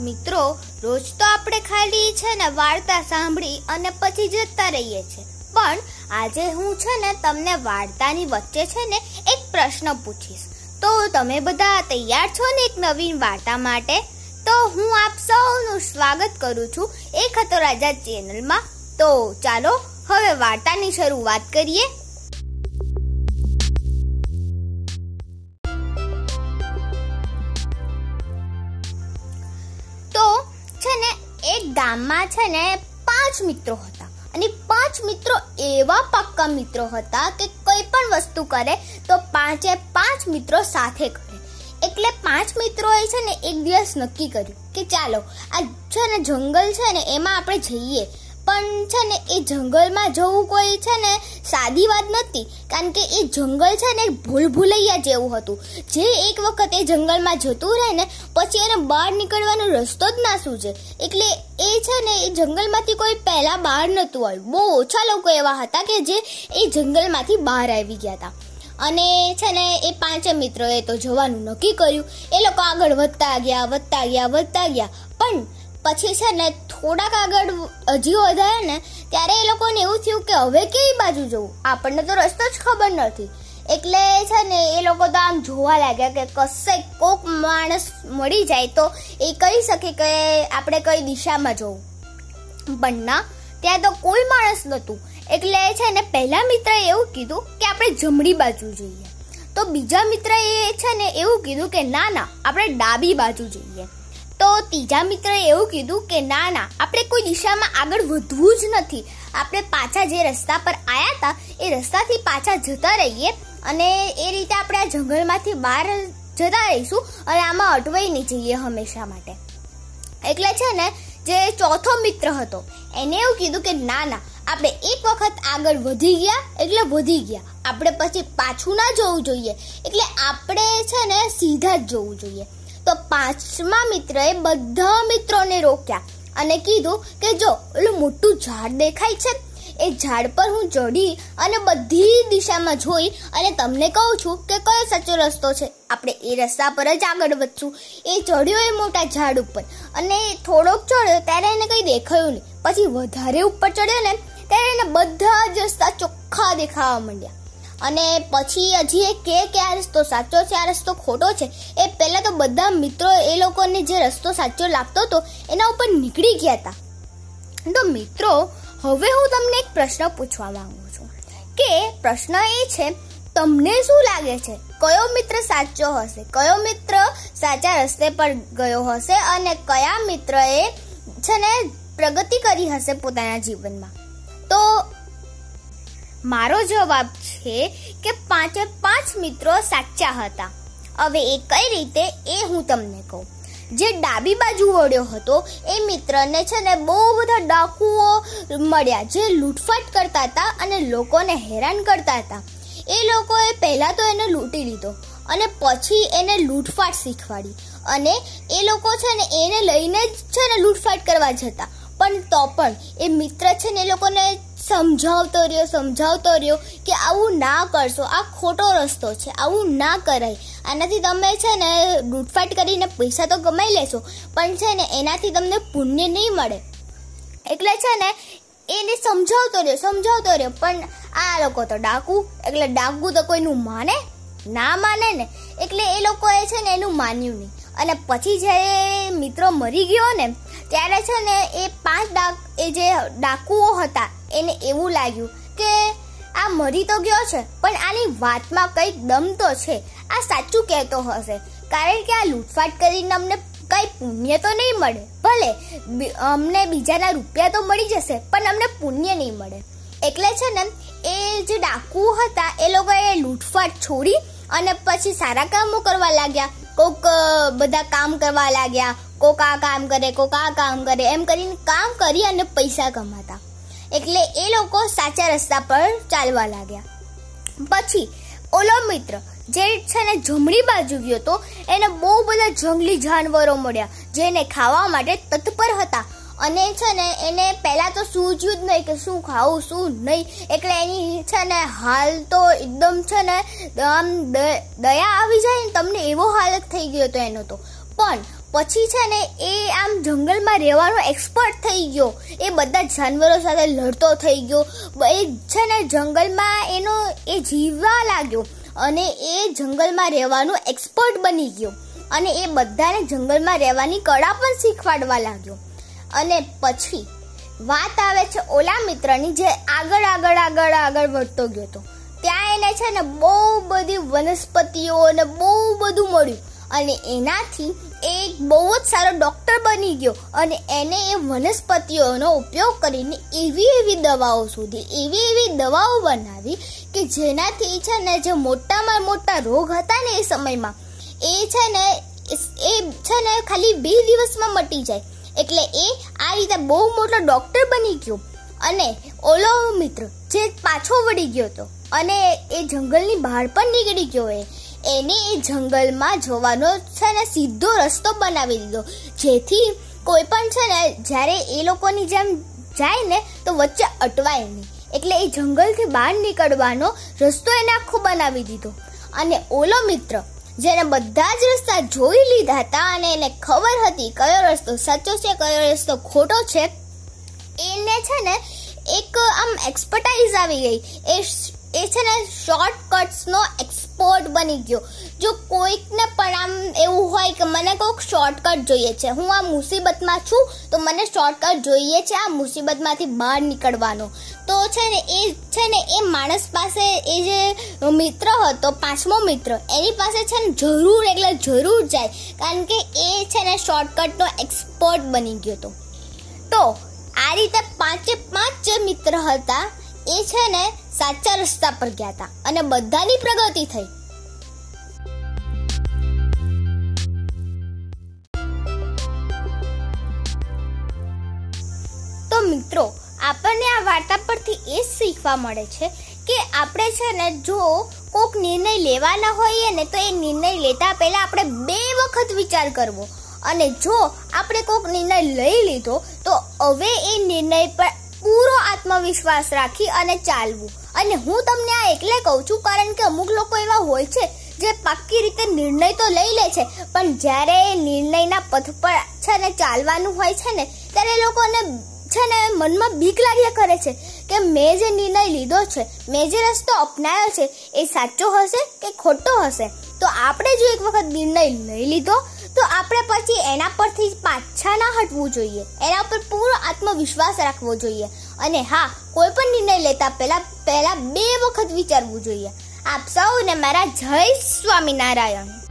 મિત્રો, રોજ તો આપણે ખાલી છે ને વાર્તા સાંભળી અને પછી જતા રહીએ છીએ. પણ આજે હું છે ને તમને વાર્તાની વચ્ચે છે ને એક પ્રશ્ન પૂછીશ. તો તમે બધા તૈયાર છો ને એક નવીન વાર્તા માટે? તો હું આપ સૌનું સ્વાગત કરું છું એક હતો રાજા ચેનલમાં. તો ચાલો, હવે વાર્તાની શરૂઆત કરીએ. ગામમાં છે ને પાંચ મિત્રો હતા. અને પાંચ મિત્રો એવા પક્કા મિત્રો હતા કે કોઈ પણ વસ્તુ કરે તો પાંચે પાંચ મિત્રો સાથે કરે. એટલે પાંચ મિત્રોએ છે ને એક દિવસ નક્કી કર્યું કે ચાલો, આ છે ને જંગલ છે ને એમાં આપણે જઈએ. પણ છે ને, એ જંગલમાં જવું કોઈ છે ને, સાદી વાત નથી. કારણ કે એ જંગલ છે ને ભૂલ ભૂલૈયા જેવું હતું. જે એક વખત એ જંગલમાં જતું રહે ને, પછી એને બહાર નીકળવાનો રસ્તો જ ના સૂજે. એટલે એ છે ને, એ જંગલમાંથી કોઈ પહેલાં બહાર નહોતું આવ્યું. બહુ ઓછા લોકો એવા હતા કે જે એ જંગલમાંથી બહાર આવી ગયા હતા. અને છે ને, એ પાંચે મિત્રોએ તો જવાનું નક્કી કર્યું. એ લોકો આગળ વધતા ગયા વધતા ગયા વધતા ગયા. પણ પછી છે ને થોડાક આગળ હજી વધારે ને, ત્યારે એ લોકોને એવું થયું કે હવે કઈ બાજુ જવું? આપણને તો રસ્તો જ ખબર નથી. એટલે છે ને એ લોકો તો આમ જોવા લાગ્યા કે કશે કોક માણસ મળી જાય તો એ કહી શકે કે આપણે કઈ દિશામાં જવું. પણ ના, ત્યાં તો કોઈ માણસ નહોતું. એટલે છે ને પહેલા મિત્રએ એવું કીધું કે આપણે જમણી બાજુ જઈએ. તો બીજા મિત્રએ છે ને એવું કીધું કે ના ના, આપણે ડાબી બાજુ જઈએ. તો ત્રીજા મિત્રએ એવું કીધું કે, ના ના, આપણે કોઈ દિશામાં આગળ વધવું જ નથી. આપણે પાછા જે રસ્તા પર આવ્યા હતા, એ રસ્તાથી પાછા જતા રહીએ અને એ રીતે આપણે આ જંગલમાંથી બહાર જતા રહીશું અને આમાં અટવાઈ નહીં જઈએ હંમેશા માટે. એટલે છે ને, જે ચોથો મિત્ર હતો, એને એવું કીધું કે, ના ના, આપણે એક વખત આગળ વધી ગયા, એટલે વધી ગયા. આપણે પછી પાછું ના જવું જોઈએ. એટલે આપણે છે ને સીધા જ જવું જોઈએ. તો પાંચમા મિત્રએ બધા મિત્રોને રોક્યા અને કીધું કે જો ઓલું મોટું ઝાડ દેખાય છે, એ ઝાડ પર હું ચડી અને બધી દિશામાં જોઈ અને તમને કહું છું કે કયો સાચો રસ્તો છે. આપણે એ રસ્તા પર જ આગળ વધશું. એ ચડ્યો એ મોટા ઝાડ ઉપર અને થોડોક ચડ્યો ત્યારે એને કંઈ દેખાયું નહીં. પછી વધારે ઉપર ચડ્યો ને ત્યારે એને બધા જ રસ્તા ચોખ્ખા દેખાવા માંડ્યા. અને પછી હજી એ કે કે આ રસ્તો સાચો છે, આ રસ્તો ખોટો છે, એ પહેલાં તો બધા મિત્રો એ લોકોને જે રસ્તો સાચો લાગતો હતો, એના ઉપર નીકળી ગયા હતા. તો મિત્રો, હવે હું તમને એક પ્રશ્ન પૂછવા માંગુ છું કે પ્રશ્ન એ છે, તમને શું લાગે છે? કયો મિત્ર સાચો હશે? કયો મિત્ર સાચા રસ્તે પર ગયો હશે? અને કયા મિત્રએ છે ને પ્રગતિ કરી હશે પોતાના જીવનમાં? તો મારો જવાબ છે કે પાંચે પાંચ મિત્રો સાચા હતા. હવે એ કઈ રીતે એ હું તમને કહું. જે ડાબી બાજુ વળ્યો હતો, એ મિત્રને છે ને બહુ બધા ડાકુઓ મળ્યા જે લૂંટફાટ કરતા હતા અને લોકોને હેરાન કરતા હતા. એ લોકોએ પહેલાં તો એને લૂંટી લીધો અને પછી એને લૂંટફાટ શીખવાડી અને એ લોકો છે ને એને લઈને જ છે ને લૂંટફાટ કરવા જતા. પણ તો પણ એ મિત્ર છે ને એ લોકોને સમજાવતો રહ્યો સમજાવતો રહ્યો કે આવું ના કરશો. આ ખોટો રસ્તો છે. આવું ના કરાય. આનાથી તમે છે ને લૂંટફાટ કરીને પૈસા તો કમાઈ લેશો, પણ છે ને એનાથી તમને પુણ્ય નહીં મળે. એટલે છે ને એને સમજાવતો રહ્યો સમજાવતો રહ્યો. પણ આ લોકો તો ડાકુ, એટલે ડાકુ તો કોઈનું માને? ના માને ને? એટલે એ લોકોએ છે ને એનું માન્યું નહીં. અને પછી જ્યારે મિત્રો મરી ગયો ને ત્યારે છે ને એ પાંચ ડાક, એ જે ડાકુઓ હતા, એને એવું લાગ્યું કે આ મરી તો ગયો છે, પણ આની વાતમાં કંઈક દમ તો છે. આ સાચું કહેતો હશે, કારણ કે આ લૂંટફાટ કરીને અમને કંઈ પુણ્ય તો નહીં મળે. ભલે અમને બીજાના રૂપિયા તો મળી જશે, પણ અમને પુણ્ય નહીં મળે. એટલે છે ને, એ જે ડાકુ હતા, એ લોકોએ લૂંટફાટ છોડી અને પછી સારા કામો કરવા લાગ્યા. કોક બધા કામ કરવા લાગ્યા. કોક આ કામ કરે, કોક આ કામ કરે. એમ કરીને કામ કરી અને પૈસા કમાતા. એટલે એ લોકો સાચા રસ્તા પર ચાલવા લાગ્યા. પછી, ઓલો મિત્ર જે છે ને જમણી બાજુ ગયો તો, એને બહુ બધા જંગલી જાનવરો મળ્યા, જેને ખાવા માટે તત્પર હતા. અને છે ને એને પહેલાં તો સૂઝ્યું જ નહીં કે શું ખાવું, શું નહીં. એટલે એની છે ને હાલ તો એકદમ છે ને આમ દયા આવી જાય ને તમને એવો હાલત થઈ ગયો હતો એનો તો. પણ પછી છે ને એ આમ જંગલમાં રહેવાનો એક્સપર્ટ થઈ ગયો. એ બધા જાનવરો સાથે લડતો થઈ ગયો. એ છે ને જંગલમાં એનો, એ જીવવા લાગ્યો. અને એ જંગલમાં રહેવાનું એક્સપર્ટ બની ગયો. અને એ બધાને જંગલમાં રહેવાની કળા પણ શીખવાડવા લાગ્યો. અને પછી વાત આવે છે ઓલા મિત્રની જે આગળ આગળ આગળ આગળ વધતો ગયો હતો. ત્યાં એને છે ને બહુ બધી વનસ્પતિઓ અને બહુ બધું મળ્યું. અને એનાથી એક બહુ જ સારો ડૉક્ટર બની ગયો અને એને એ વનસ્પતિઓનો ઉપયોગ કરીને એવી એવી દવાઓ શોધી, એવી એવી દવાઓ બનાવી કે જેનાથી છે ને જે મોટામાં મોટા રોગ હતા ને એ સમયમાં, એ છે ને, એ છે ને ખાલી બે દિવસમાં મટી જાય. એટલે એ આ રીતે બહુ મોટો ડૉક્ટર બની ગયો. અને ઓલો મિત્ર જે પાછો વળી ગયો હતો અને એ જંગલની બહાર પણ નીકળી ગયો એ, એને એ જંગલમાં જવાનો છે ને સીધો રસ્તો બનાવી દીધો. જેથી કોઈ પણ છે ને જ્યારે એ લોકોની જેમ જાય ને તો વચ્ચે અટવાય નહીં. એટલે એ જંગલથી બહાર નીકળવાનો રસ્તો એને આખો બનાવી દીધો. અને ઓલો મિત્ર જેને બધા જ રસ્તા જોઈ લીધા હતા અને એને ખબર હતી કયો રસ્તો સાચો છે, કયો રસ્તો ખોટો છે. એને છે ને એક આમ એક્સપર્ટાઇઝ આવી ગઈ. એ એ છે ને શોર્ટકટ્સનો એક્સપર્ટ બની ગયો. જો કોઈકને પણ આમ એવું હોય કે મને કોઈક શોર્ટકટ જોઈએ છે, હું આ મુસીબતમાં છું, તો મને શોર્ટકટ જોઈએ છે આ મુસીબતમાંથી બહાર નીકળવાનો. તો છે ને એ છે ને એ માણસ પાસે એ જે મિત્ર હતો, પાંચમો મિત્ર, એની પાસે છે ને જરૂર એટલે જરૂર જાય, કારણ કે એ છે ને શોર્ટકટનો એક્સપર્ટ બની ગયો હતો. તો આ રીતે પાંચે પાંચ જે મિત્ર હતા, એ છે ને સાચા રસ્તા પર ગયા હતા અને બધાની પ્રગતિ થઈ. તો મિત્રો, આપણને આ વાર્તા પરથી એ શીખવા મળે છે કે આપણે છે ને જો કોઈક નિર્ણય લેવાના હોઈએ ને તો એ નિર્ણય લેતા પહેલા આપણે બે વખત વિચાર કરવો. અને જો આપણે કોઈક નિર્ણય લઈ લીધો, તો હવે એ નિર્ણય પર પૂરો આત્મવિશ્વાસ રાખી અને ચાલવું. અને હું તમને આ એટલે કહું છું કારણ કે અમુક લોકો એવા હોય છે જે પાક્કી રીતે નિર્ણય તો લઈ લે છે, પણ જ્યારે એ નિર્ણયના પથ પર છે ને ચાલવાનું હોય છે ને, ત્યારે લોકોને છે ને મનમાં બીક લાગ્યા કરે છે કે મેં જે નિર્ણય લીધો છે, મેં જે રસ્તો અપનાવ્યો છે, એ સાચો હશે કે ખોટો હશે? તો આપણે જો એક વખત નિર્ણય લઈ લીધો, તો આપણે પછી એના પરથી પાછા ના હટવું જોઈએ. એના પર પૂરો આત્મવિશ્વાસ રાખવો જોઈએ. અને હા, કોઈ પણ નિર્ણય લેતા પહેલા પહેલા બે વખત વિચારવું જોઈએ. આપ સૌને મારા જય સ્વામિનારાયણ.